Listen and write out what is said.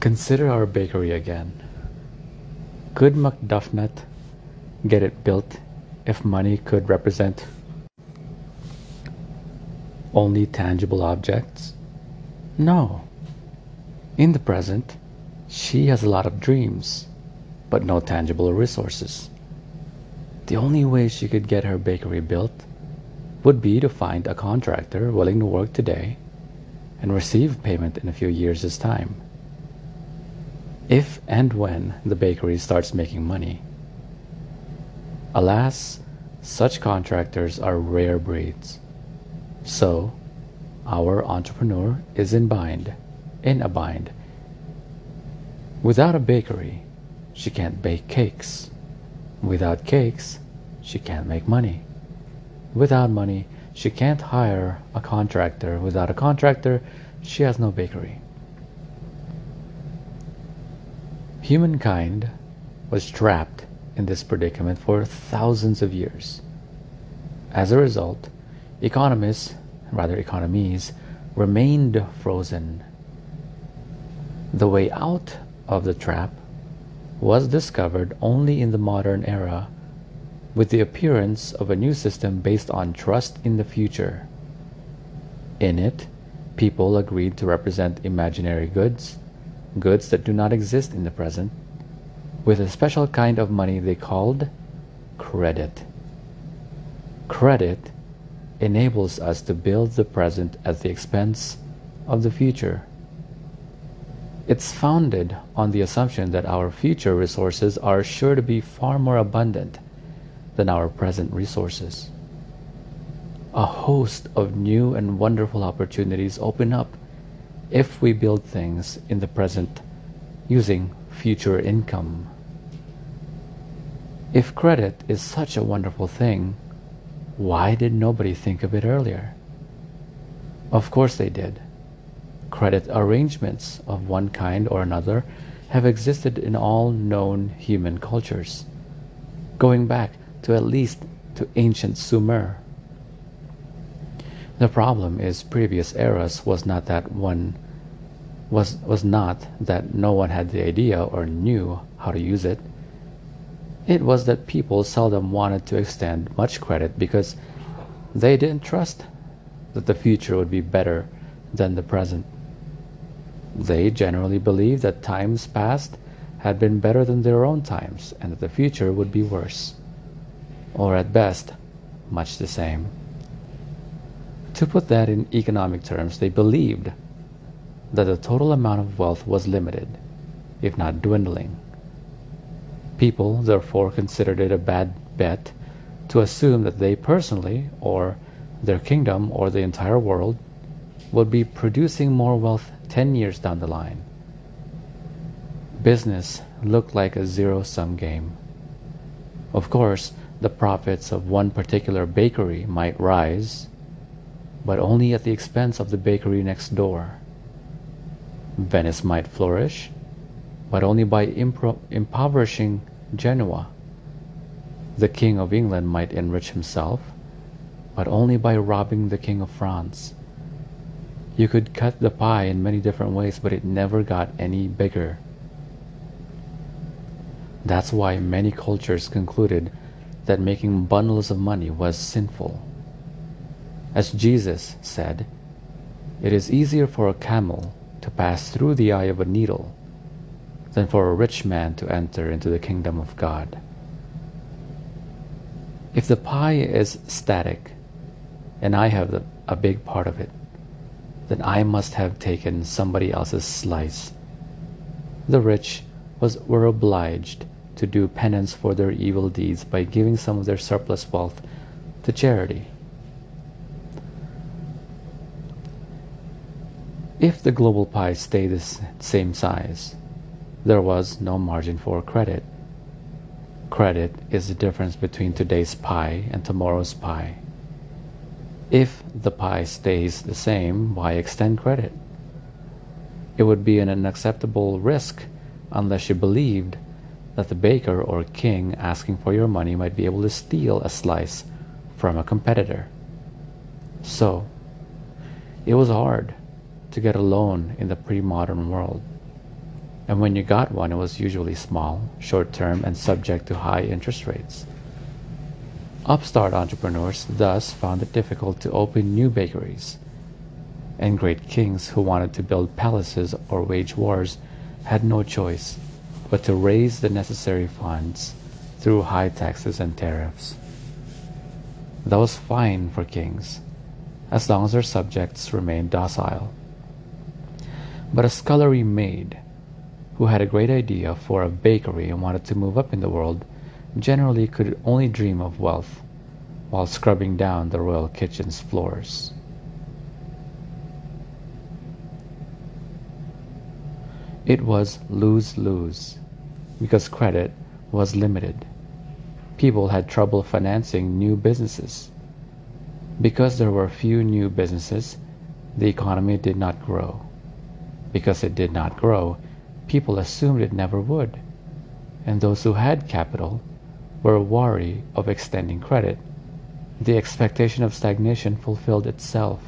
Consider our bakery again. Could McDoughnut get it built if money could represent only tangible objects? No. In the present, she has a lot of dreams, but no tangible resources. The only way she could get her bakery built would be to find a contractor willing to work today and receive payment in a few years' time. If and when the bakery starts making money. Alas, such contractors are rare breeds. So, our entrepreneur is in bind, in a bind. Without a bakery, she can't bake cakes. Without cakes, she can't make money. Without money, she can't hire a contractor. Without a contractor, she has no bakery. Humankind was trapped in this predicament for thousands of years. As a result, economists, rather economies, remained frozen. The way out of the trap was discovered only in the modern era with the appearance of a new system based on trust in the future. In it, people agreed to represent imaginary goods, goods that do not exist in the present, with a special kind of money they called credit. Credit enables us to build the present at the expense of the future. It's founded on the assumption that our future resources are sure to be far more abundant than our present resources. A host of new and wonderful opportunities open up if we build things in the present using future income. If credit is such a wonderful thing, why did nobody think of it earlier? Of course they did. Credit arrangements of one kind or another have existed in all known human cultures, going back to at least to ancient Sumer. The problem is previous eras was not that one was was not that no one had the idea or knew how to use it. It was that people seldom wanted to extend much credit because they didn't trust that the future would be better than the present. They generally believed that times past had been better than their own times and that the future would be worse or at best, much the same. To put that in economic terms, they believed that the total amount of wealth was limited, if not dwindling. People therefore considered it a bad bet to assume that they personally, or their kingdom, or the entire world, would be producing more wealth 10 years down the line. Business looked like a zero-sum game. Of course, the profits of one particular bakery might rise, but only at the expense of the bakery next door. Venice might flourish, but only by impoverishing Genoa. The King of England might enrich himself, but only by robbing the King of France. You could cut the pie in many different ways, but it never got any bigger. That's why many cultures concluded that making bundles of money was sinful. As Jesus said, it is easier for a camel to pass through the eye of a needle than for a rich man to enter into the kingdom of God. If the pie is static and I have the, a big part of it, then I must have taken somebody else's slice. The rich was, were obliged to do penance for their evil deeds by giving some of their surplus wealth to charity. If the global pie stayed the same size, there was no margin for credit. Credit is the difference between today's pie and tomorrow's pie. If the pie stays the same, why extend credit? It would be an unacceptable risk unless you believed that the baker or king asking for your money might be able to steal a slice from a competitor. So, it was hard to get a loan in the pre-modern world. and when you got one, it was usually small, short term, and subject to high interest rates. Upstart entrepreneurs thus found it difficult to open new bakeries, and great kings who wanted to build palaces or wage wars had no choice but to raise the necessary funds through high taxes and tariffs. That was fine for kings, as long as their subjects remained docile. But a scullery maid who had a great idea for a bakery and wanted to move up in the world generally could only dream of wealth while scrubbing down the royal kitchen's floors. It was lose-lose because credit was limited. People had trouble financing new businesses. Because there were few new businesses, the economy did not grow. Because it did not grow, people assumed it never would. And those who had capital were wary of extending credit. The expectation of stagnation fulfilled itself.